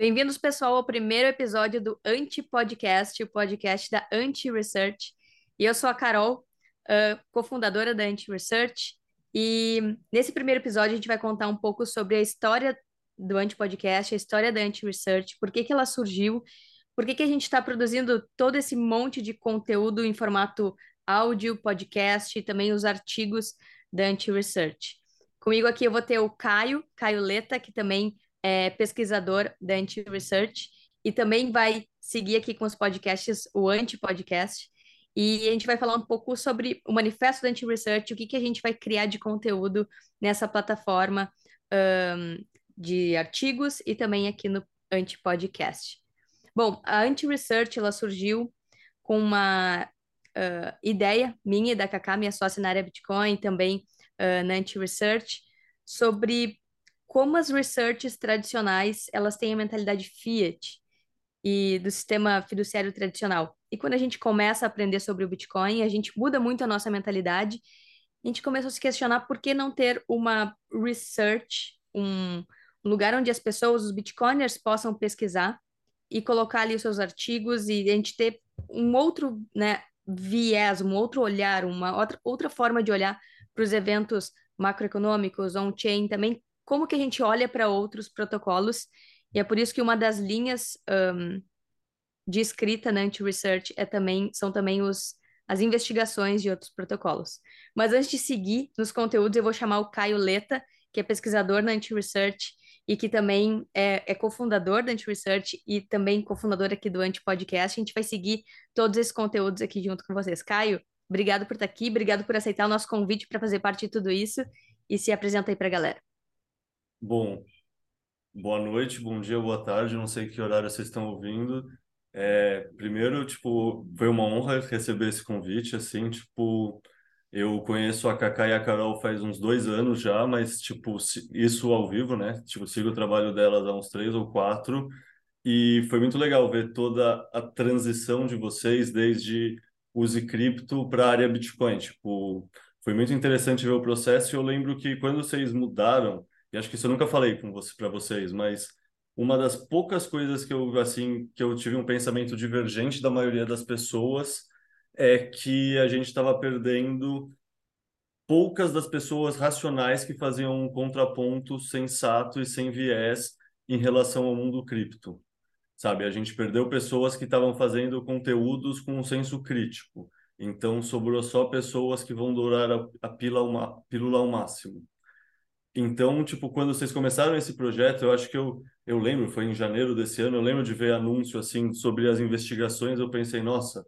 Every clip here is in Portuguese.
Bem-vindos, pessoal, ao primeiro episódio do Anti-Podcast, o podcast da Anti-Research. E eu sou a Carol, uh, cofundadora da Anti-Research. E nesse primeiro episódio a gente vai contar um pouco sobre a história do Anti-Podcast, a história da Anti-Research, por que, que ela surgiu, por que, que a gente está produzindo todo esse monte de conteúdo em formato áudio, podcast e também os artigos da Anti-Research. Comigo aqui eu vou ter o Caio, Caio Leta, que também é pesquisador da Anti-Research e também vai seguir aqui com os podcasts, o Anti-Podcast. E a gente vai falar um pouco sobre o manifesto da Anti-Research, o que, que a gente vai criar de conteúdo nessa plataforma um, de artigos e também aqui no Anti-Podcast. Bom, a Anti-Research, ela surgiu com uma uh, ideia minha e da Kaká, minha sócia na área Bitcoin, também uh, na Anti-Research, sobre como as researches tradicionais elas têm a mentalidade fiat e do sistema fiduciário tradicional. E quando a gente começa a aprender sobre o Bitcoin, a gente muda muito a nossa mentalidade. A gente começa a se questionar por que não ter uma research, um lugar onde as pessoas, os bitcoiners, possam pesquisar e colocar ali os seus artigos e a gente ter um outro né, viés, um outro olhar, uma outra, outra forma de olhar para os eventos macroeconômicos, on-chain, também como que a gente olha para outros protocolos, e é por isso que uma das linhas um, de escrita na anti-research é também, são também os, as investigações de outros protocolos. Mas antes de seguir nos conteúdos, eu vou chamar o Caio Leta, que é pesquisador na anti-research e que também é, é cofundador da anti-research e também cofundador aqui do Anti-Podcast. A gente vai seguir todos esses conteúdos aqui junto com vocês. Caio, obrigado por estar aqui, obrigado por aceitar o nosso convite para fazer parte de tudo isso e se apresenta aí para a galera. Bom, boa noite, bom dia, boa tarde, não sei que horário vocês estão ouvindo. É, primeiro, tipo, foi uma honra receber esse convite, assim, tipo, eu conheço a Cacá e a Carol faz uns dois anos já, mas, tipo, isso ao vivo, né? Tipo, sigo o trabalho delas há uns três ou quatro, e foi muito legal ver toda a transição de vocês desde use cripto para a área Bitcoin, tipo, foi muito interessante ver o processo, e eu lembro que quando vocês mudaram e acho que isso eu nunca falei com você para vocês, mas uma das poucas coisas que eu assim que eu tive um pensamento divergente da maioria das pessoas é que a gente estava perdendo poucas das pessoas racionais que faziam um contraponto sensato e sem viés em relação ao mundo cripto. Sabe, a gente perdeu pessoas que estavam fazendo conteúdos com um senso crítico. Então sobrou só pessoas que vão dourar a, a pílula, a pílula ao máximo. Então, tipo, quando vocês começaram esse projeto, eu acho que eu, eu lembro, foi em janeiro desse ano, eu lembro de ver anúncio assim sobre as investigações, eu pensei, nossa,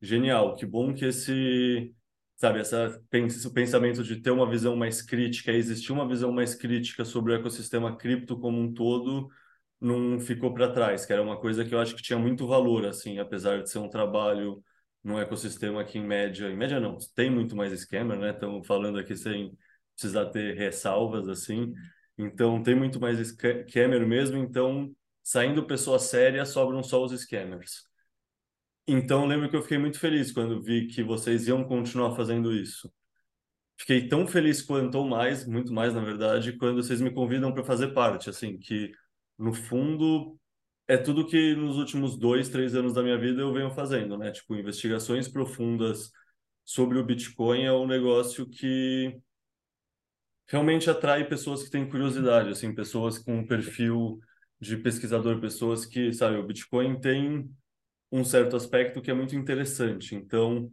genial, que bom que esse, sabe, essa esse pensamento de ter uma visão mais crítica, existir uma visão mais crítica sobre o ecossistema cripto como um todo, não ficou para trás, que era uma coisa que eu acho que tinha muito valor, assim, apesar de ser um trabalho num ecossistema que em média, em média não, tem muito mais scammer, né? Estamos falando aqui sem precisar ter ressalvas assim. Então tem muito mais scammer mesmo, então saindo pessoa séria, sobram só os scammers. Então lembro que eu fiquei muito feliz quando vi que vocês iam continuar fazendo isso. Fiquei tão feliz quanto ou mais, muito mais na verdade, quando vocês me convidam para fazer parte, assim, que no fundo é tudo que nos últimos dois, três anos da minha vida eu venho fazendo, né? Tipo, investigações profundas sobre o Bitcoin é um negócio que realmente atrai pessoas que têm curiosidade, assim, pessoas com um perfil de pesquisador, pessoas que, sabe, o Bitcoin tem um certo aspecto que é muito interessante. Então,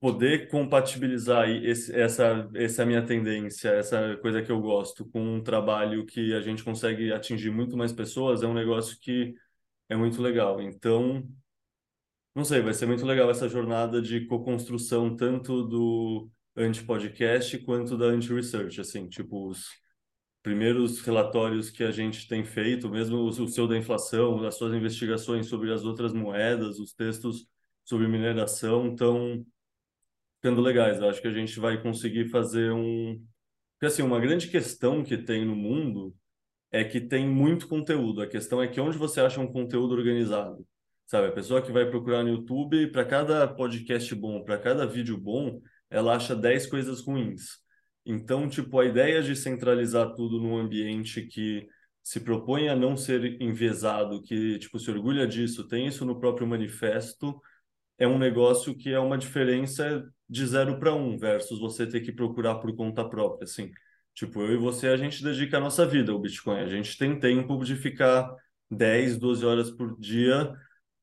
poder compatibilizar esse, essa, essa minha tendência, essa coisa que eu gosto, com um trabalho que a gente consegue atingir muito mais pessoas, é um negócio que é muito legal. Então, não sei, vai ser muito legal essa jornada de co-construção tanto do anti-podcast quanto da anti-research, assim, tipo, os primeiros relatórios que a gente tem feito, mesmo o, seu da inflação, as suas investigações sobre as outras moedas, os textos sobre mineração estão ficando legais. Eu acho que a gente vai conseguir fazer um... Porque, assim, uma grande questão que tem no mundo é que tem muito conteúdo. A questão é que onde você acha um conteúdo organizado? Sabe, a pessoa que vai procurar no YouTube, para cada podcast bom, para cada vídeo bom, ela acha 10 coisas ruins. Então, tipo, a ideia de centralizar tudo num ambiente que se propõe a não ser enviesado, que tipo se orgulha disso, tem isso no próprio manifesto, é um negócio que é uma diferença de zero para um versus você ter que procurar por conta própria, assim. Tipo, eu e você, a gente dedica a nossa vida ao Bitcoin. A gente tem tempo de ficar 10, 12 horas por dia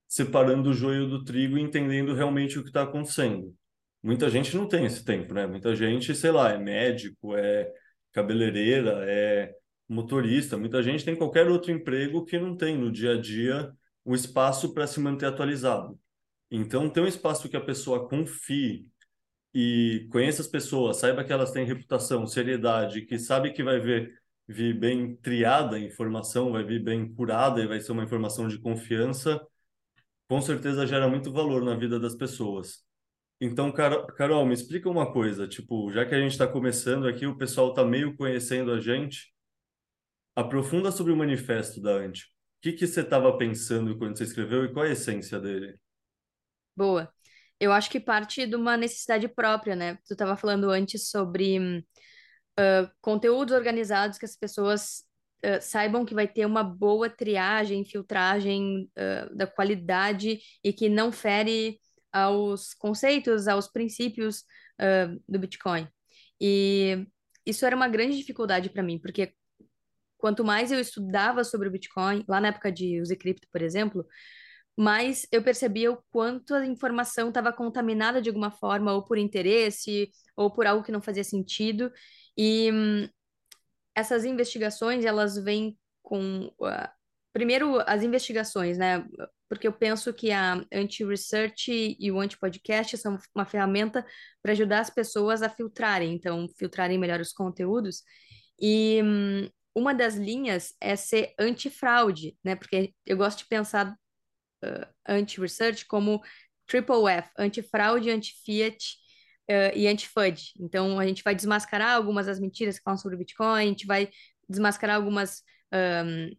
separando o joio do trigo e entendendo realmente o que está acontecendo. Muita gente não tem esse tempo, né? Muita gente, sei lá, é médico, é cabeleireira, é motorista. Muita gente tem qualquer outro emprego que não tem no dia a dia o espaço para se manter atualizado. Então, ter um espaço que a pessoa confie e conheça as pessoas, saiba que elas têm reputação, seriedade, que sabe que vai ver vir bem triada a informação, vai vir bem curada e vai ser uma informação de confiança, com certeza gera muito valor na vida das pessoas. Então, Carol, me explica uma coisa, tipo, já que a gente está começando aqui, o pessoal está meio conhecendo a gente, aprofunda sobre o manifesto da Anti. O que, que você estava pensando quando você escreveu e qual a essência dele? Boa. Eu acho que parte de uma necessidade própria, né? Tu estava falando antes sobre uh, conteúdos organizados que as pessoas uh, saibam que vai ter uma boa triagem, filtragem uh, da qualidade e que não fere aos conceitos, aos princípios do Bitcoin. E isso era uma grande dificuldade para mim, porque quanto mais eu estudava sobre o Bitcoin, lá na época de Use Crypto, por exemplo, mas eu percebia o quanto a informação estava contaminada de alguma forma, ou por interesse, ou por algo que não fazia sentido. E hum, essas investigações, elas vêm com. Uh, primeiro, as investigações, né? Porque eu penso que a anti-research e o anti-podcast são uma ferramenta para ajudar as pessoas a filtrarem, então, filtrarem melhor os conteúdos. E hum, uma das linhas é ser anti-fraude, né? Porque eu gosto de pensar uh, anti-research como triple F, anti-fraude, anti-fiat uh, e anti-FUD. Então, a gente vai desmascarar algumas das mentiras que falam sobre o Bitcoin, a gente vai desmascarar algumas um,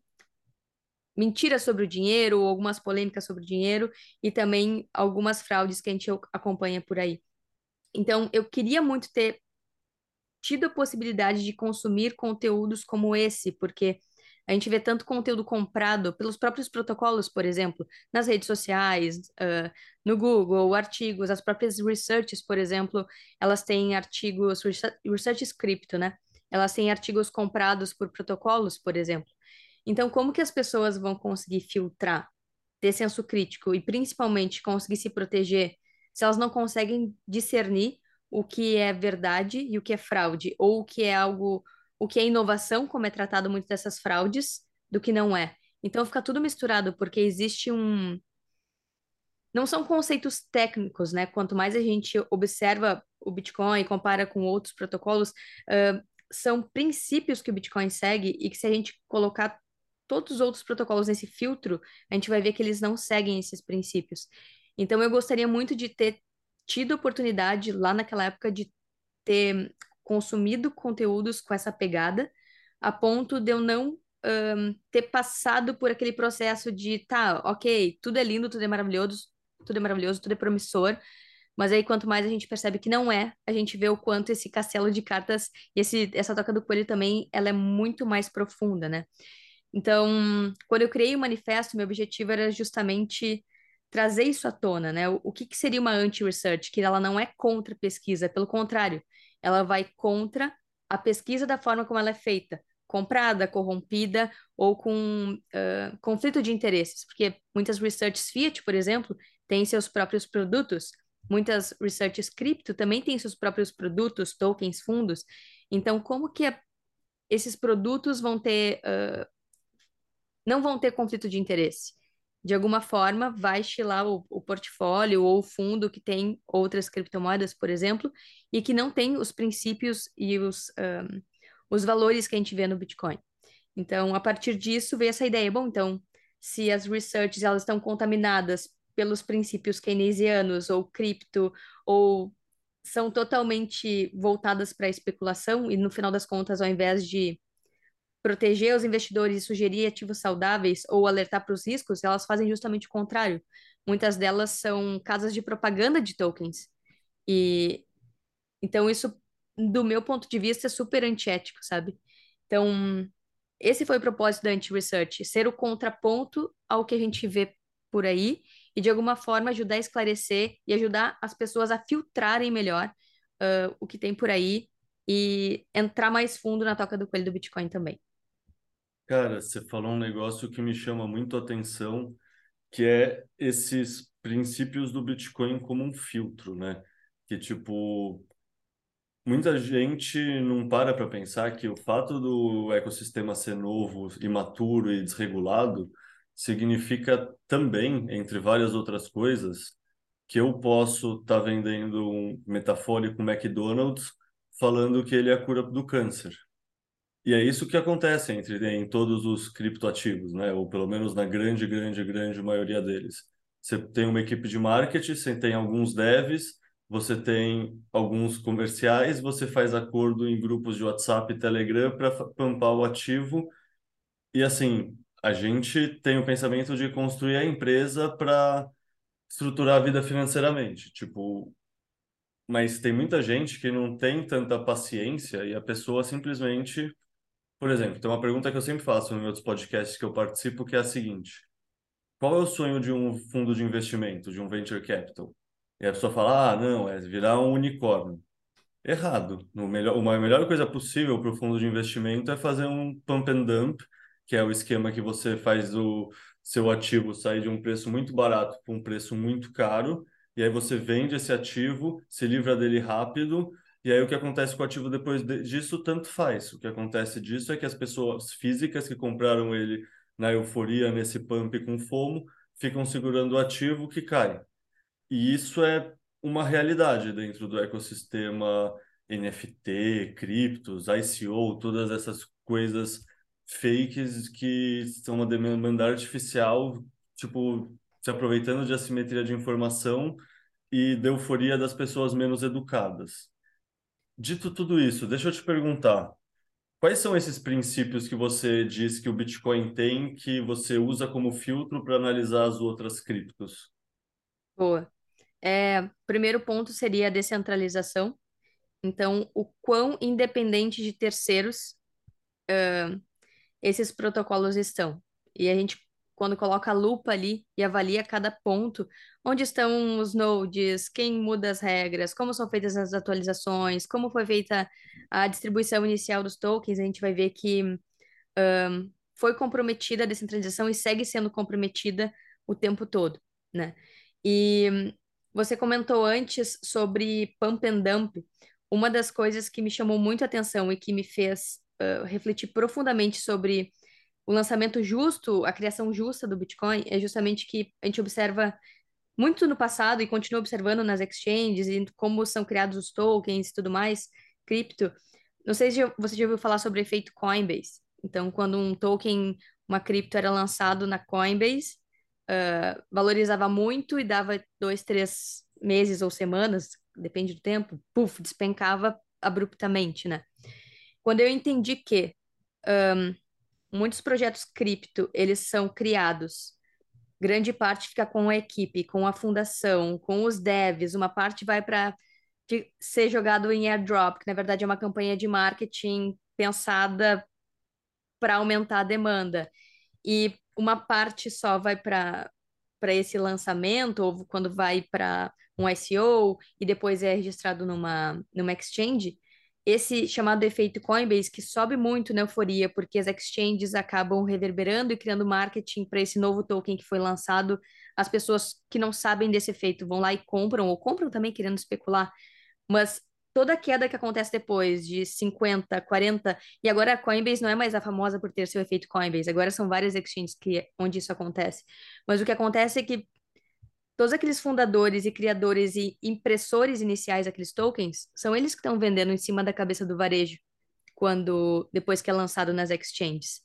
mentiras sobre o dinheiro, algumas polêmicas sobre o dinheiro, e também algumas fraudes que a gente acompanha por aí. Então, eu queria muito ter tido a possibilidade de consumir conteúdos como esse, porque a gente vê tanto conteúdo comprado pelos próprios protocolos, por exemplo, nas redes sociais, uh, no Google, artigos, as próprias researches, por exemplo, elas têm artigos, research script, né? Elas têm artigos comprados por protocolos, por exemplo. Então, como que as pessoas vão conseguir filtrar, ter senso crítico e principalmente conseguir se proteger se elas não conseguem discernir o que é verdade e o que é fraude, ou o que é algo o que é inovação, como é tratado muito dessas fraudes, do que não é. Então fica tudo misturado, porque existe um. Não são conceitos técnicos, né? Quanto mais a gente observa o Bitcoin e compara com outros protocolos, uh, são princípios que o Bitcoin segue e que se a gente colocar todos os outros protocolos nesse filtro, a gente vai ver que eles não seguem esses princípios. Então eu gostaria muito de ter tido oportunidade lá naquela época de ter consumido conteúdos com essa pegada, a ponto de eu não um, ter passado por aquele processo de, tá, ok, tudo é lindo, tudo é maravilhoso, tudo é maravilhoso, tudo é promissor, mas aí quanto mais a gente percebe que não é, a gente vê o quanto esse castelo de cartas e esse, essa toca do coelho também, ela é muito mais profunda, né? Então, quando eu criei o manifesto, meu objetivo era justamente trazer isso à tona, né? O, o que, que seria uma anti-research? Que ela não é contra pesquisa, pelo contrário, ela vai contra a pesquisa da forma como ela é feita, comprada, corrompida ou com uh, conflito de interesses, porque muitas research fiat, por exemplo, têm seus próprios produtos, muitas research cripto também têm seus próprios produtos, tokens, fundos. Então, como que a, esses produtos vão ter uh, não vão ter conflito de interesse? de alguma forma vai estilar o, o, portfólio ou o fundo que tem outras criptomoedas, por exemplo, e que não tem os princípios e os, um, os valores que a gente vê no Bitcoin. Então, a partir disso veio essa ideia. Bom, então, se as researches elas estão contaminadas pelos princípios keynesianos ou cripto, ou são totalmente voltadas para a especulação, e no final das contas, ao invés de proteger os investidores e sugerir ativos saudáveis ou alertar para os riscos, elas fazem justamente o contrário. Muitas delas são casas de propaganda de tokens. E então isso, do meu ponto de vista, é super antiético, sabe? Então, esse foi o propósito da anti-research, ser o contraponto ao que a gente vê por aí e, de alguma forma, ajudar a esclarecer e ajudar as pessoas a filtrarem melhor uh, o que tem por aí e entrar mais fundo na toca do coelho do Bitcoin também. Cara, você falou um negócio que me chama muito a atenção, que é esses princípios do Bitcoin como um filtro, né? Que, tipo, muita gente não para para pensar que o fato do ecossistema ser novo, imaturo e desregulado significa também, entre várias outras coisas, que eu posso estar tá vendendo um metafórico McDonald's falando que ele é a cura do câncer. E é isso que acontece entre em todos os criptoativos, né? Ou pelo menos na grande, grande, grande maioria deles. Você tem uma equipe de marketing, você tem alguns devs, você tem alguns comerciais, você faz acordo em grupos de WhatsApp e Telegram para pampar o ativo. E assim, a gente tem o pensamento de construir a empresa para estruturar a vida financeiramente. Tipo, mas tem muita gente que não tem tanta paciência e a pessoa simplesmente. Por exemplo, tem uma pergunta que eu sempre faço em outros podcasts que eu participo, que é a seguinte: Qual é o sonho de um fundo de investimento, de um venture capital? E a pessoa fala: Ah, não, é virar um unicórnio. Errado. No melhor, uma melhor coisa possível para o fundo de investimento é fazer um pump and dump, que é o esquema que você faz o seu ativo sair de um preço muito barato para um preço muito caro e aí você vende esse ativo, se livra dele rápido, e aí o que acontece com o ativo depois disso, tanto faz. O que acontece disso é que as pessoas físicas que compraram ele na euforia, nesse pump com fomo, ficam segurando o ativo que cai. E isso é uma realidade dentro do ecossistema NFT, criptos, ICO, todas essas coisas fakes que são uma demanda artificial, tipo, se aproveitando de assimetria de informação e da euforia das pessoas menos educadas. Dito tudo isso, deixa eu te perguntar, quais são esses princípios que você diz que o Bitcoin tem que você usa como filtro para analisar as outras criptos? Boa. É, primeiro ponto seria a descentralização. Então, o quão independente de terceiros uh, esses protocolos estão. E a gente quando coloca a lupa ali e avalia cada ponto, onde estão os nodes, quem muda as regras, como são feitas as atualizações, como foi feita a distribuição inicial dos tokens, a gente vai ver que um, foi comprometida a descentralização e segue sendo comprometida o tempo todo, né? E você comentou antes sobre pump and dump. Uma das coisas que me chamou muito a atenção e que me fez uh, refletir profundamente sobre o lançamento justo, a criação justa do Bitcoin é justamente que a gente observa muito no passado e continua observando nas exchanges e como são criados os tokens e tudo mais, cripto. Não sei se você já ouviu falar sobre o efeito Coinbase. Então, quando um token, uma cripto era lançado na Coinbase, uh, valorizava muito e dava dois, três meses ou semanas, depende do tempo, puf, despencava abruptamente, né? Quando eu entendi que um, muitos projetos cripto, eles são criados. Grande parte fica com a equipe, com a fundação, com os devs, uma parte vai para ser jogado em airdrop, que na verdade é uma campanha de marketing pensada para aumentar a demanda. E uma parte só vai para para esse lançamento, ou quando vai para um ICO e depois é registrado numa, numa exchange, esse chamado efeito Coinbase, que sobe muito na euforia, porque as exchanges acabam reverberando e criando marketing para esse novo token que foi lançado. As pessoas que não sabem desse efeito vão lá e compram, ou compram também querendo especular, mas toda a queda que acontece depois de 50, 40, e agora a Coinbase não é mais a famosa por ter seu efeito Coinbase, agora são várias exchanges que, onde isso acontece. Mas o que acontece é que todos aqueles fundadores e criadores e impressores iniciais daqueles tokens, são eles que estão vendendo em cima da cabeça do varejo, quando depois que é lançado nas exchanges.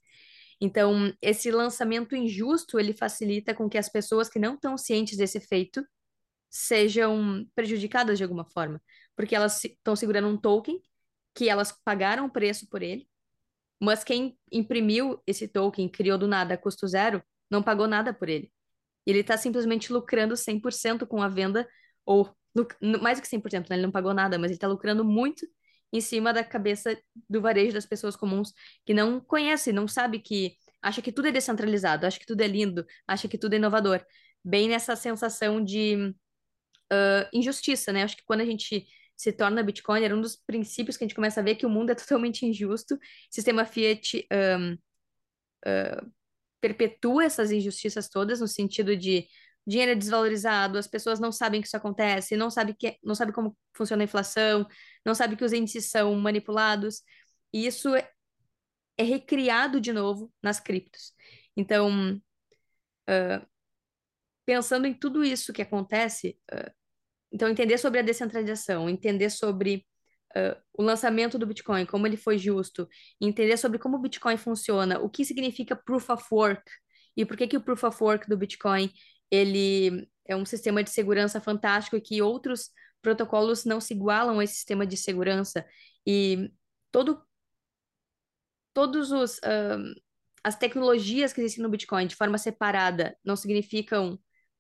Então, esse lançamento injusto, ele facilita com que as pessoas que não estão cientes desse efeito sejam prejudicadas de alguma forma, porque elas estão segurando um token que elas pagaram o preço por ele, mas quem imprimiu esse token, criou do nada a custo zero, não pagou nada por ele ele está simplesmente lucrando 100% com a venda, ou mais do que 100%, né? ele não pagou nada, mas ele está lucrando muito em cima da cabeça do varejo das pessoas comuns que não conhecem, não sabe que acha que tudo é descentralizado, acha que tudo é lindo, acha que tudo é inovador. Bem nessa sensação de uh, injustiça, né? Acho que quando a gente se torna Bitcoin, era um dos princípios que a gente começa a ver que o mundo é totalmente injusto. Sistema Fiat um, uh, perpetua essas injustiças todas, no sentido de dinheiro é desvalorizado, as pessoas não sabem que isso acontece, não sabem que, não sabe como funciona a inflação, não sabem que os índices são manipulados. E isso é, é recriado de novo nas criptos. Então, uh, pensando em tudo isso que acontece, uh, então, entender sobre a descentralização, entender sobre uh, o lançamento do Bitcoin, como ele foi justo, entender sobre como o Bitcoin funciona, o que significa Proof of Work e por que, que o Proof of Work do Bitcoin ele é um sistema de segurança fantástico e que outros protocolos não se igualam a esse sistema de segurança. E todo, todos os... Uh, as tecnologias que existem no Bitcoin de forma separada não significam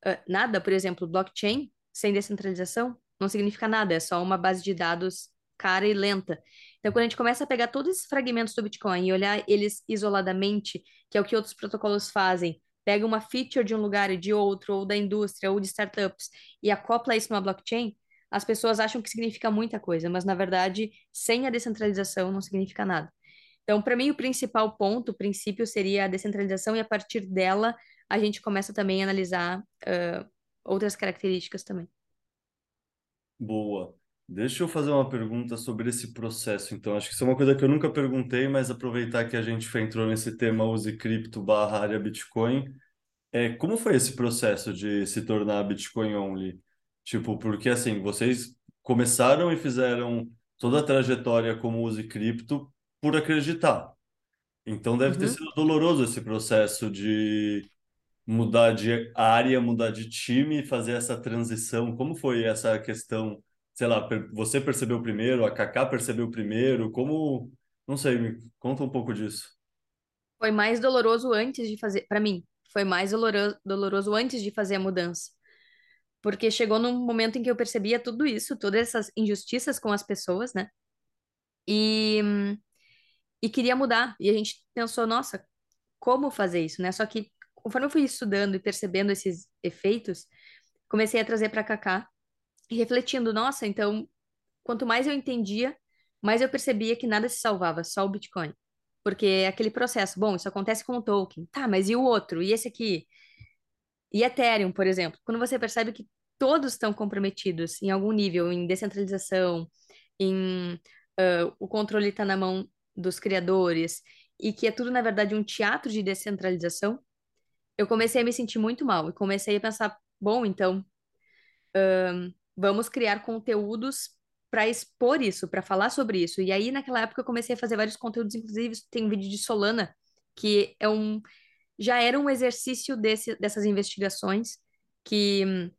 uh, nada, por exemplo, blockchain sem descentralização não significa nada, é só uma base de dados cara e lenta. Então, quando a gente começa a pegar todos esses fragmentos do Bitcoin e olhar eles isoladamente, que é o que outros protocolos fazem, pega uma feature de um lugar e de outro, ou da indústria, ou de startups, e acopla isso numa blockchain, as pessoas acham que significa muita coisa, mas na verdade, sem a descentralização não significa nada. Então, para mim, o principal ponto, o princípio seria a descentralização, e a partir dela a gente começa também a analisar uh, outras características também. Boa. Deixa eu fazer uma pergunta sobre esse processo, então. Acho que isso é uma coisa que eu nunca perguntei, mas aproveitar que a gente entrou nesse tema use cripto barra área Bitcoin. É, como foi esse processo de se tornar Bitcoin only? Tipo, porque assim, vocês começaram e fizeram toda a trajetória como use cripto por acreditar. Então deve ter Uhum. sido doloroso esse processo de mudar de área, mudar de time e fazer essa transição? Como foi essa questão? Sei lá, você percebeu primeiro, a Kaká percebeu primeiro? Como, não sei, me conta um pouco disso. Foi mais doloroso antes de fazer, para mim, foi mais doloroso, doloroso antes de fazer a mudança. Porque chegou num momento em que eu percebia tudo isso, todas essas injustiças com as pessoas, né? E, e queria mudar. E a gente pensou, nossa, como fazer isso, né? Só que conforme eu fui estudando e percebendo esses efeitos, comecei a trazer para Kaká refletindo, nossa, então, quanto mais eu entendia, mais eu percebia que nada se salvava, só o Bitcoin. Porque é aquele processo, bom, isso acontece com o token, tá, mas e o outro? E esse aqui? E Ethereum, por exemplo, quando você percebe que todos estão comprometidos em algum nível, em descentralização, em uh, o controle está na mão dos criadores, e que é tudo, na verdade, um teatro de descentralização, eu comecei a me sentir muito mal e comecei a pensar, bom, então um, vamos criar conteúdos para expor isso, para falar sobre isso. E aí, naquela época, eu comecei a fazer vários conteúdos, inclusive tem um vídeo de Solana, que é um já era um exercício desse, dessas investigações que hum,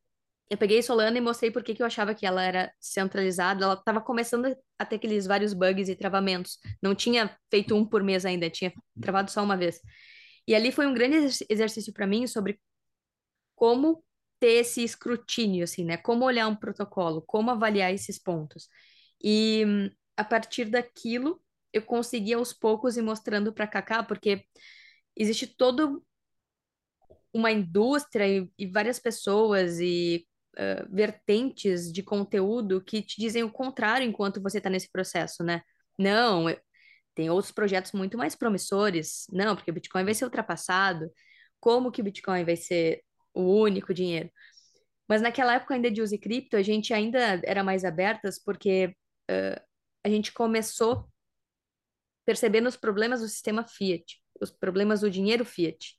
eu peguei Solana e mostrei por que eu achava que ela era centralizada. Ela estava começando a ter aqueles vários bugs e travamentos. Não tinha feito um por mês ainda, tinha travado só uma vez. E ali foi um grande exercício para mim sobre como ter esse escrutínio, assim, né? Como olhar um protocolo, como avaliar esses pontos. E a partir daquilo, eu consegui aos poucos ir mostrando para Kaká, porque existe toda uma indústria e, e várias pessoas e uh, vertentes de conteúdo que te dizem o contrário enquanto você está nesse processo, né? Não, tem outros projetos muito mais promissores. Não, porque o Bitcoin vai ser ultrapassado. Como que o Bitcoin vai ser o único dinheiro? Mas naquela época ainda de use cripto, a gente ainda era mais abertas porque uh, a gente começou percebendo os problemas do sistema fiat, os problemas do dinheiro fiat.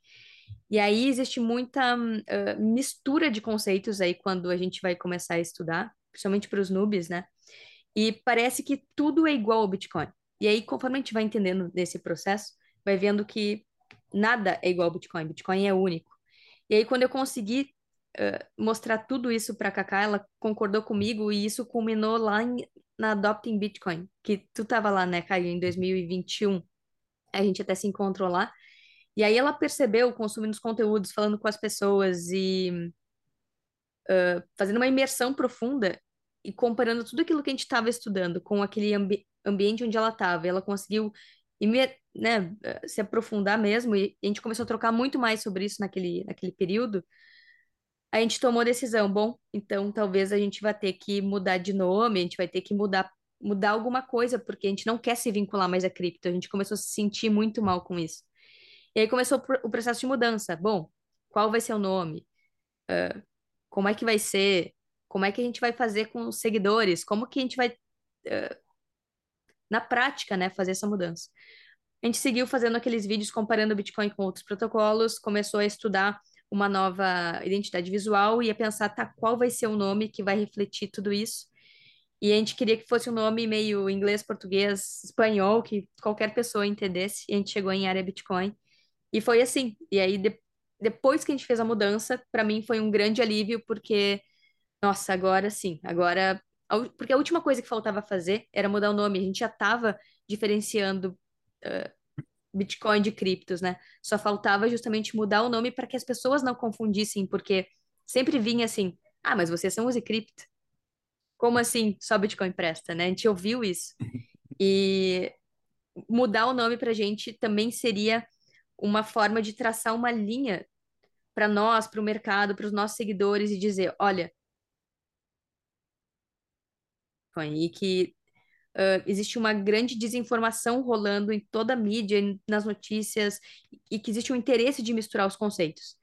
E aí existe muita uh, mistura de conceitos aí quando a gente vai começar a estudar, principalmente para os noobs, né? E parece que tudo é igual ao Bitcoin. E aí, conforme a gente vai entendendo nesse processo, vai vendo que nada é igual ao Bitcoin, Bitcoin é único. E aí, quando eu consegui uh, mostrar tudo isso para a Cacá, ela concordou comigo e isso culminou lá em, na Adopting Bitcoin, que tu tava lá, né, Caio, em 2021. A gente até se encontrou lá. E aí ela percebeu, consumindo os conteúdos, falando com as pessoas e uh, fazendo uma imersão profunda e comparando tudo aquilo que a gente estava estudando com aquele ambi ambiente onde ela estava. Ela conseguiu né, se aprofundar mesmo, e a gente começou a trocar muito mais sobre isso naquele, naquele período. A gente tomou a decisão, bom, então talvez a gente vai ter que mudar de nome, a gente vai ter que mudar, mudar alguma coisa, porque a gente não quer se vincular mais a cripto. A gente começou a se sentir muito mal com isso. E aí começou o processo de mudança. Bom, qual vai ser o nome? Uh, como é que vai ser? Como é que a gente vai fazer com os seguidores? Como que a gente vai, uh, na prática, né, fazer essa mudança? A gente seguiu fazendo aqueles vídeos comparando o Bitcoin com outros protocolos, começou a estudar uma nova identidade visual e a pensar, tá, qual vai ser o nome que vai refletir tudo isso? E a gente queria que fosse um nome meio inglês, português, espanhol, que qualquer pessoa entendesse. E a gente chegou em área Bitcoin. E foi assim. E aí, de, depois que a gente fez a mudança, para mim foi um grande alívio, porque, nossa, agora sim, agora. Porque a última coisa que faltava fazer era mudar o nome. A gente já estava diferenciando Bitcoin de criptos, né? Só faltava justamente mudar o nome para que as pessoas não confundissem, porque sempre vinha assim: ah, mas vocês são use cripto. Como assim só Bitcoin presta, né? A gente ouviu isso. E mudar o nome para a gente também seria uma forma de traçar uma linha para nós, para o mercado, para os nossos seguidores e dizer, olha, e que existe uma grande desinformação rolando em toda a mídia, nas notícias, e que existe um interesse de misturar os conceitos.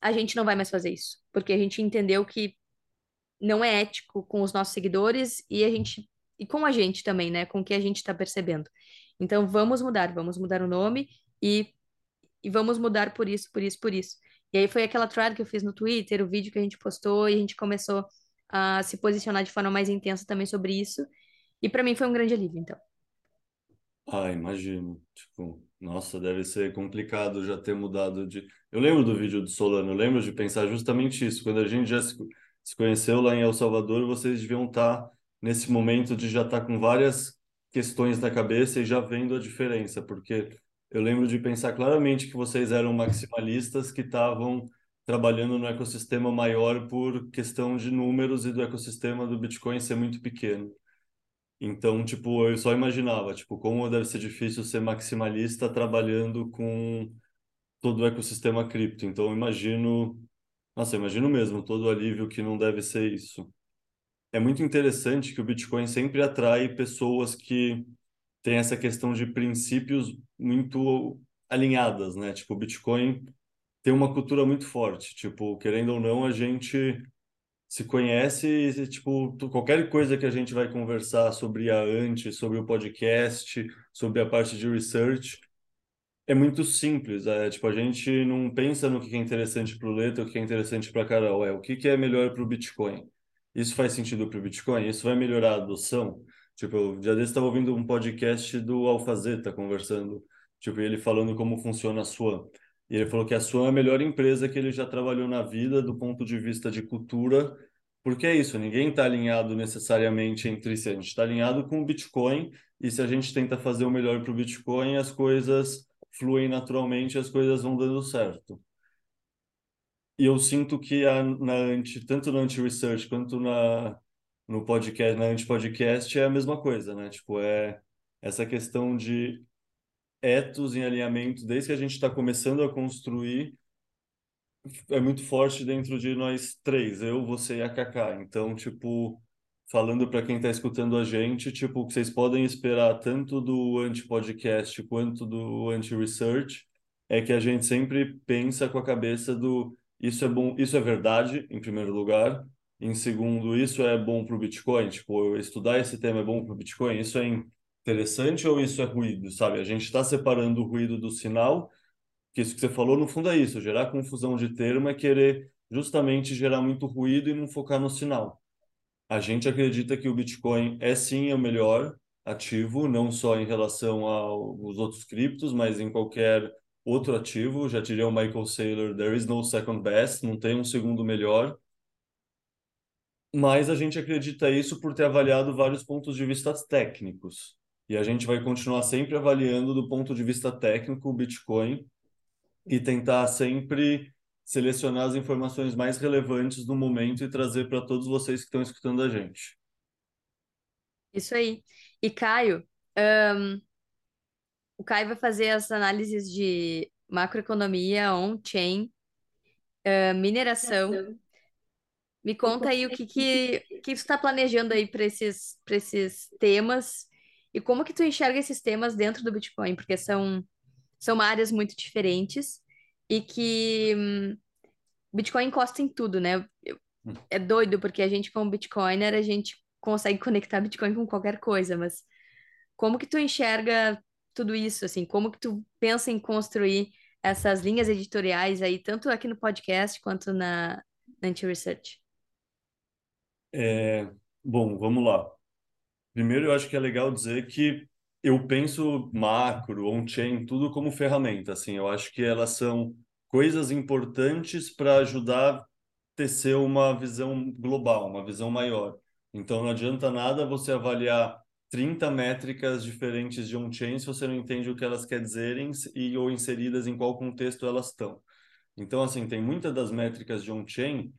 A gente não vai mais fazer isso, porque a gente entendeu que não é ético com os nossos seguidores e a gente e com a gente também, né? Com o que a gente está percebendo. Então vamos mudar, vamos mudar o nome e, e vamos mudar por isso, por isso, por isso. E aí foi aquela thread que eu fiz no Twitter, o vídeo que a gente postou e a gente começou a se posicionar de forma mais intensa também sobre isso. E para mim foi um grande alívio, então. Ah, imagino. Tipo, nossa, deve ser complicado já ter mudado de. Eu lembro do vídeo do Solano, eu lembro de pensar justamente isso. Quando a gente já se, conheceu lá em El Salvador, vocês deviam estar nesse momento de já estar com várias questões na cabeça e já vendo a diferença, porque eu lembro de pensar claramente que vocês eram maximalistas que estavam trabalhando no ecossistema maior por questão de números e do ecossistema do Bitcoin ser muito pequeno. Então, tipo, eu só imaginava, tipo, como deve ser difícil ser maximalista trabalhando com todo o ecossistema cripto. Então, eu imagino, nossa, eu imagino mesmo todo o alívio que não deve ser isso é muito interessante que o Bitcoin sempre atrai pessoas que têm essa questão de princípios muito alinhadas, né? Tipo, o Bitcoin tem uma cultura muito forte. Tipo, querendo ou não, a gente se conhece e, tipo, qualquer coisa que a gente vai conversar sobre a Ante, sobre o podcast, sobre a parte de research, é muito simples. É, tipo, a gente não pensa no que é interessante para o Leto, o que é interessante para a Carol, é o que é melhor para o Bitcoin. Isso faz sentido para o Bitcoin? Isso vai melhorar a adoção? Tipo, eu já desse estava ouvindo um podcast do Alfazeta conversando, tipo, ele falando como funciona a Swan. E ele falou que a Swan é a melhor empresa que ele já trabalhou na vida do ponto de vista de cultura, porque é isso, ninguém está alinhado necessariamente entre si, a gente está alinhado com o Bitcoin, e se a gente tenta fazer o melhor para o Bitcoin, as coisas fluem naturalmente, as coisas vão dando certo. E eu sinto que a, na anti, tanto na anti-research quanto na, no podcast, na anti-podcast é a mesma coisa, né? Tipo, é essa questão de etos em alinhamento, desde que a gente está começando a construir, é muito forte dentro de nós três, eu, você e a Kaká. Então, tipo, falando para quem está escutando a gente, tipo, vocês podem esperar tanto do anti-podcast quanto do anti-research é que a gente sempre pensa com a cabeça do isso é bom, isso é verdade, em primeiro lugar. Em segundo, isso é bom para o Bitcoin? Tipo, estudar esse tema é bom para o Bitcoin? Isso é interessante ou isso é ruído, sabe? A gente está separando o ruído do sinal, que isso que você falou, no fundo é isso, gerar confusão de termo é querer justamente gerar muito ruído e não focar no sinal. A gente acredita que o Bitcoin é sim o melhor ativo, não só em relação aos outros criptos, mas em qualquer outro ativo, já diria o Michael Saylor, there is no second best, não tem um segundo melhor. Mas a gente acredita isso por ter avaliado vários pontos de vista técnicos. E a gente vai continuar sempre avaliando do ponto de vista técnico o Bitcoin e tentar sempre selecionar as informações mais relevantes do momento e trazer para todos vocês que estão escutando a gente. Isso aí. E Caio, ahn, o Caio vai fazer as análises de macroeconomia, on-chain, ah, mineração. Me conta aí o que que, que tu está planejando aí para esses, esses temas e como que tu enxerga esses temas dentro do Bitcoin, porque são, são áreas muito diferentes e que hum, Bitcoin encosta em tudo, né? Hum. É doido, porque a gente, como Bitcoiner, a gente consegue conectar Bitcoin com qualquer coisa, mas como que tu enxerga tudo isso, assim? Como que tu pensa em construir essas linhas editoriais aí, tanto aqui no podcast quanto na, na Anti-Research? É, bom, vamos lá. Primeiro, eu acho que é legal dizer que eu penso macro, on-chain, tudo como ferramenta. Assim, eu acho que elas são coisas importantes para ajudar a tecer uma visão global, uma visão maior. Então, não adianta nada você avaliar 30 métricas diferentes de on-chain se você não entende o que elas querem dizer e ou inseridas em qual contexto elas estão. Então, assim, tem muitas das métricas de on-chain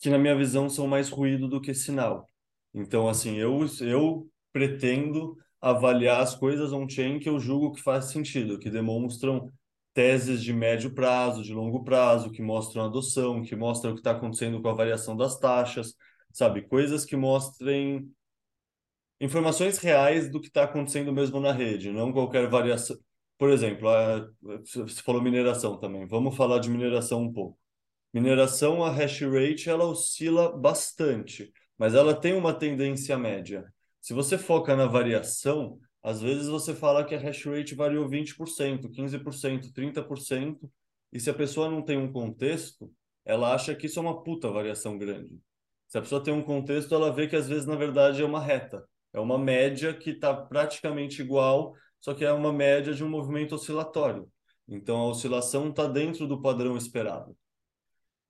que na minha visão são mais ruído do que sinal. Então, assim, eu, eu pretendo avaliar as coisas on-chain que eu julgo que faz sentido, que demonstram teses de médio prazo, de longo prazo, que mostram adoção, que mostram o que está acontecendo com a variação das taxas, sabe? Coisas que mostrem informações reais do que está acontecendo mesmo na rede, não qualquer variação. Por exemplo, você falou mineração também. Vamos falar de mineração um pouco. Mineração, a hash rate, ela oscila bastante, mas ela tem uma tendência média. Se você foca na variação, às vezes você fala que a hash rate variou 20%, 15%, 30%, e se a pessoa não tem um contexto, ela acha que isso é uma puta variação grande. Se a pessoa tem um contexto, ela vê que às vezes, na verdade, é uma reta. É uma média que está praticamente igual, só que é uma média de um movimento oscilatório. Então, a oscilação está dentro do padrão esperado.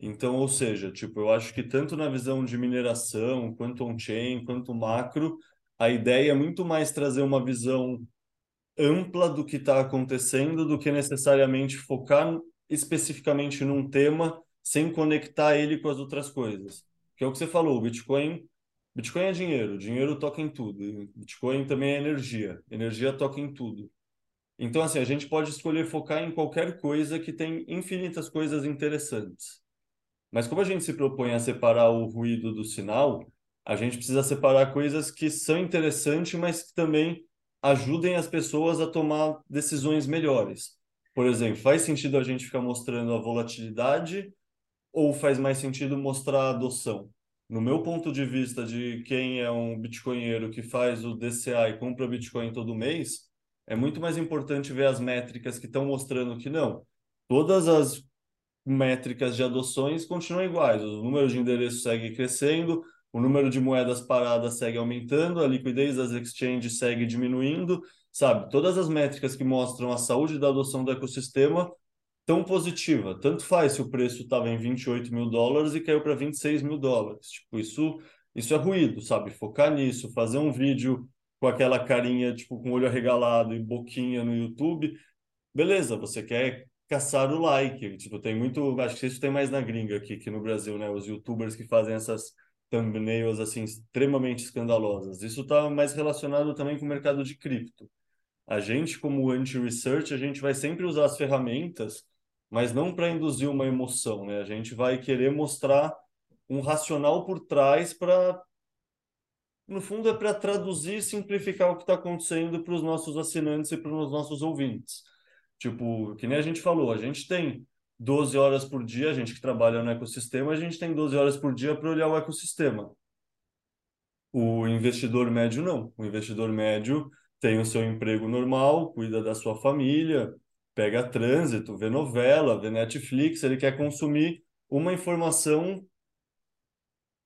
Então, ou seja, tipo, eu acho que tanto na visão de mineração, quanto on-chain, quanto macro, a ideia é muito mais trazer uma visão ampla do que está acontecendo do que necessariamente focar especificamente num tema sem conectar ele com as outras coisas. Que é o que você falou, o Bitcoin, Bitcoin é dinheiro, dinheiro toca em tudo. Bitcoin também é energia, energia toca em tudo. Então, assim, a gente pode escolher focar em qualquer coisa que tem infinitas coisas interessantes. Mas como a gente se propõe a separar o ruído do sinal, a gente precisa separar coisas que são interessantes, mas que também ajudem as pessoas a tomar decisões melhores. Por exemplo, faz sentido a gente ficar mostrando a volatilidade ou faz mais sentido mostrar a adoção? No meu ponto de vista de quem é um bitcoinheiro que faz o DCA e compra Bitcoin todo mês, é muito mais importante ver as métricas que estão mostrando que não. Todas as métricas de adoções continuam iguais. O número de endereços segue crescendo, o número de moedas paradas segue aumentando, a liquidez das exchanges segue diminuindo, sabe? Todas as métricas que mostram a saúde da adoção do ecossistema tão positiva. Tanto faz se o preço estava em 28 mil dólares e caiu para 26 mil dólares. Tipo, isso, isso é ruído, sabe? Focar nisso, fazer um vídeo com aquela carinha, tipo, com olho arregalado e boquinha no YouTube, beleza, você quer caçar o like. Tipo, tem muito. Acho que isso tem mais na gringa aqui que no Brasil, né? Os youtubers que fazem essas thumbnails assim extremamente escandalosas. Isso está mais relacionado também com o mercado de cripto. A gente, como anti-research, a gente vai sempre usar as ferramentas, mas não para induzir uma emoção, né? A gente vai querer mostrar um racional por trás para no fundo é para traduzir e simplificar o que está acontecendo para os nossos assinantes e para os nossos ouvintes. Tipo, que nem a gente falou, a gente tem 12 horas por dia, a gente que trabalha no ecossistema, a gente tem 12 horas por dia para olhar o ecossistema. O investidor médio não. O investidor médio tem o seu emprego normal, cuida da sua família, pega trânsito, vê novela, vê Netflix, ele quer consumir uma informação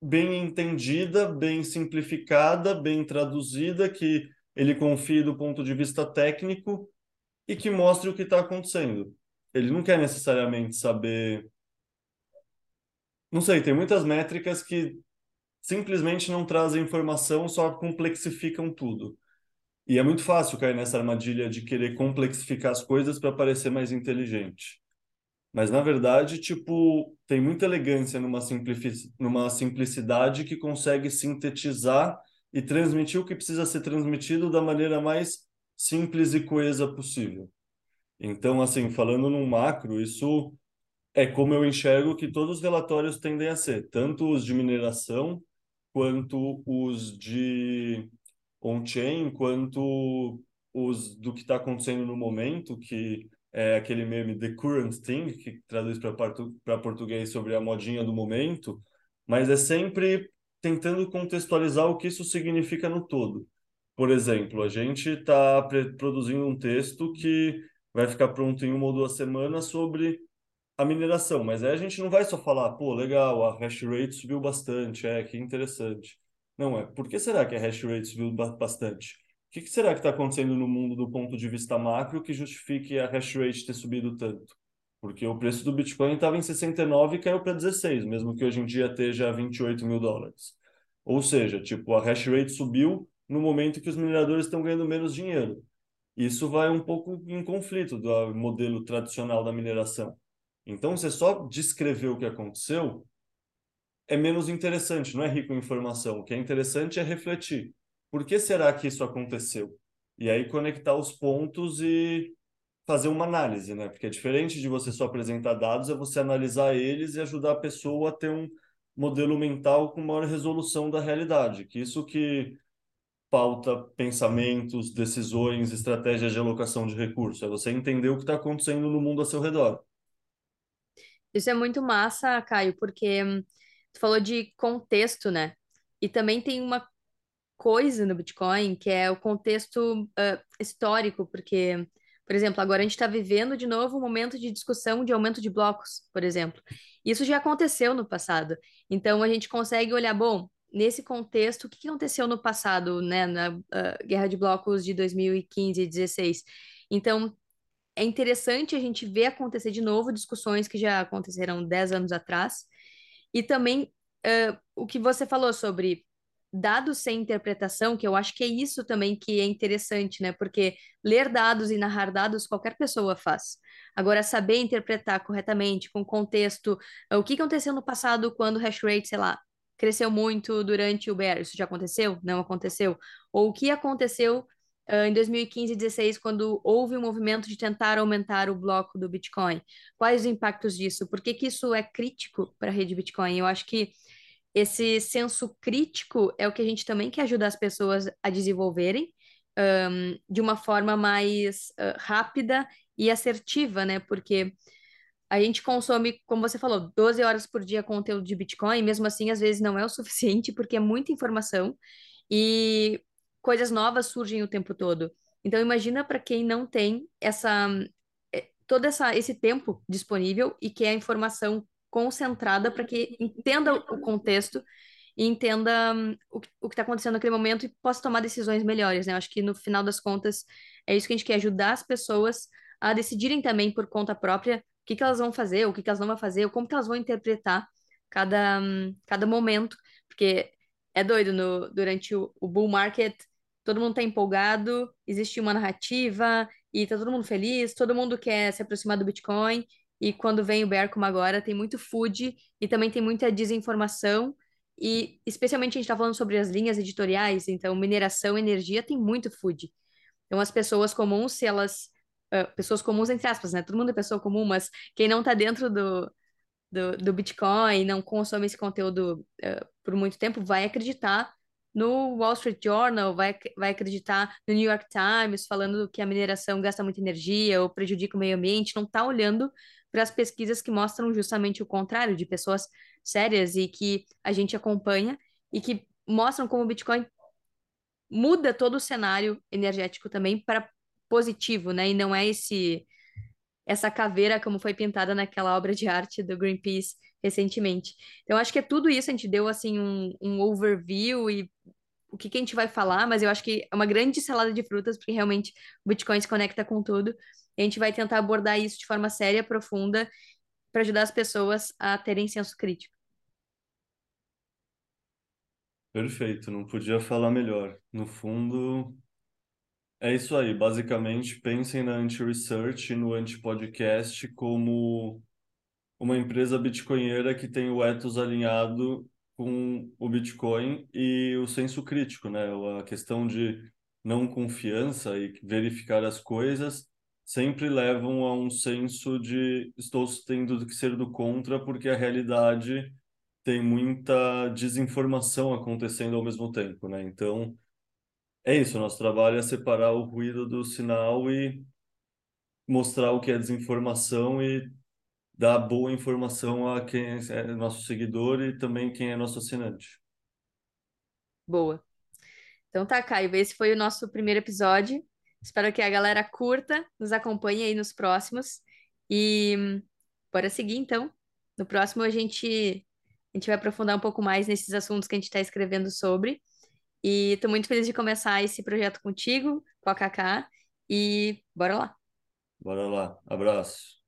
bem entendida, bem simplificada, bem traduzida, que ele confie do ponto de vista técnico e que mostre o que está acontecendo. Ele não quer necessariamente saber. Não sei, tem muitas métricas que simplesmente não trazem informação, só complexificam tudo. E é muito fácil cair nessa armadilha de querer complexificar as coisas para parecer mais inteligente. Mas, na verdade, tipo, tem muita elegância numa, simplici... numa simplicidade que consegue sintetizar e transmitir o que precisa ser transmitido da maneira mais simples e coesa possível. Então, assim, falando num macro, isso é como eu enxergo que todos os relatórios tendem a ser, tanto os de mineração quanto os de on-chain, quanto os do que está acontecendo no momento, que é aquele meme The Current Thing, que traduz para português sobre a modinha do momento, mas é sempre tentando contextualizar o que isso significa no todo. Por exemplo, a gente está produzindo um texto que vai ficar pronto em uma ou duas semanas sobre a mineração, mas aí a gente não vai só falar, pô, legal, a hash rate subiu bastante, é, que interessante. Não é, por que será que a hash rate subiu bastante? O que, que será que está acontecendo no mundo do ponto de vista macro que justifique a hash rate ter subido tanto? Porque o preço do Bitcoin estava em 69 e caiu para 16, mesmo que hoje em dia esteja 28 mil dólares. Ou seja, tipo, a hash rate subiu no momento que os mineradores estão ganhando menos dinheiro. Isso vai um pouco em conflito do modelo tradicional da mineração. Então, você só descrever o que aconteceu é menos interessante, não é rico em informação. O que é interessante é refletir. Por que será que isso aconteceu? E aí conectar os pontos e fazer uma análise, né? Porque é diferente de você só apresentar dados, é você analisar eles e ajudar a pessoa a ter um modelo mental com maior resolução da realidade. Que isso que pauta pensamentos, decisões, estratégias de alocação de recursos. É você entender o que está acontecendo no mundo ao seu redor. Isso é muito massa, Caio, porque hum, tu falou de contexto, né? E também tem uma coisa no Bitcoin que é o contexto uh, histórico, porque, por exemplo, agora a gente está vivendo de novo um momento de discussão de aumento de blocos, por exemplo. Isso já aconteceu no passado. Então a gente consegue olhar, bom, nesse contexto, o que aconteceu no passado, né, na uh, Guerra de Blocos de 2015 e 2016? Então, é interessante a gente ver acontecer de novo discussões que já aconteceram 10 anos atrás. E também uh, o que você falou sobre dados sem interpretação, que eu acho que é isso também que é interessante, né? Porque ler dados e narrar dados qualquer pessoa faz. Agora, saber interpretar corretamente, com contexto, uh, o que aconteceu no passado quando o hash rate, sei lá, cresceu muito durante o bear, isso já aconteceu? Não aconteceu? Ou o que aconteceu uh, em 2015 e 2016, quando houve um movimento de tentar aumentar o bloco do Bitcoin. Quais os impactos disso? Por que, que isso é crítico para a rede Bitcoin? Eu acho que esse senso crítico é o que a gente também quer ajudar as pessoas a desenvolverem um, de uma forma mais uh, rápida e assertiva, né? Porque a gente consome, como você falou, 12 horas por dia conteúdo de Bitcoin, mesmo assim, às vezes não é o suficiente, porque é muita informação. E coisas novas surgem o tempo todo. Então imagina para quem não tem essa é, todo essa, esse tempo disponível e que é a informação concentrada para que entenda o contexto e entenda o, o que está acontecendo naquele momento e possa tomar decisões melhores, né? Eu acho que no final das contas é isso que a gente quer ajudar as pessoas a decidirem também por conta própria o que, que elas vão fazer, o que, que elas não vão fazer, como que elas vão interpretar cada, cada momento, porque é doido, no, durante o, o bull market todo mundo está empolgado, existe uma narrativa e está todo mundo feliz, todo mundo quer se aproximar do Bitcoin. E quando vem o bear como agora, tem muito food e também tem muita desinformação. E especialmente a gente está falando sobre as linhas editoriais, então mineração, energia tem muito food. Então as pessoas comuns, se elas. Uh, pessoas comuns, entre aspas, né? Todo mundo é pessoa comum, mas quem não está dentro do, do, do Bitcoin, não consome esse conteúdo uh, por muito tempo, vai acreditar no Wall Street Journal, vai, vai acreditar no New York Times falando que a mineração gasta muita energia ou prejudica o meio ambiente, não está olhando para as pesquisas que mostram justamente o contrário, de pessoas sérias e que a gente acompanha e que mostram como o Bitcoin muda todo o cenário energético também para positivo, né? E não é esse essa caveira como foi pintada naquela obra de arte do Greenpeace recentemente. Então, acho que é tudo isso, a gente deu, assim, um, um overview e o que, que a gente vai falar, mas eu acho que é uma grande salada de frutas, porque realmente o Bitcoin se conecta com tudo. E a gente vai tentar abordar isso de forma séria, profunda, para ajudar as pessoas a terem senso crítico. Perfeito, não podia falar melhor. No fundo, é isso aí. Basicamente, pensem na Anti-Research e no Anti-Podcast como uma empresa bitcoinheira que tem o ethos alinhado com o Bitcoin e o senso crítico, né? A questão de não confiança e verificar as coisas sempre levam a um senso de estou tendo que ser do contra porque a realidade tem muita desinformação acontecendo ao mesmo tempo, né? Então, é isso, nosso trabalho é separar o ruído do sinal e mostrar o que é desinformação e dar boa informação a quem é nosso seguidor e também quem é nosso assinante. Boa. Então tá, Caio, esse foi o nosso primeiro episódio. Espero que a galera curta, nos acompanhe aí nos próximos. E bora seguir então. No próximo a gente, a gente vai aprofundar um pouco mais nesses assuntos que a gente está escrevendo sobre. E estou muito feliz de começar esse projeto contigo, com a Kaká. E bora lá. Bora lá. Abraço.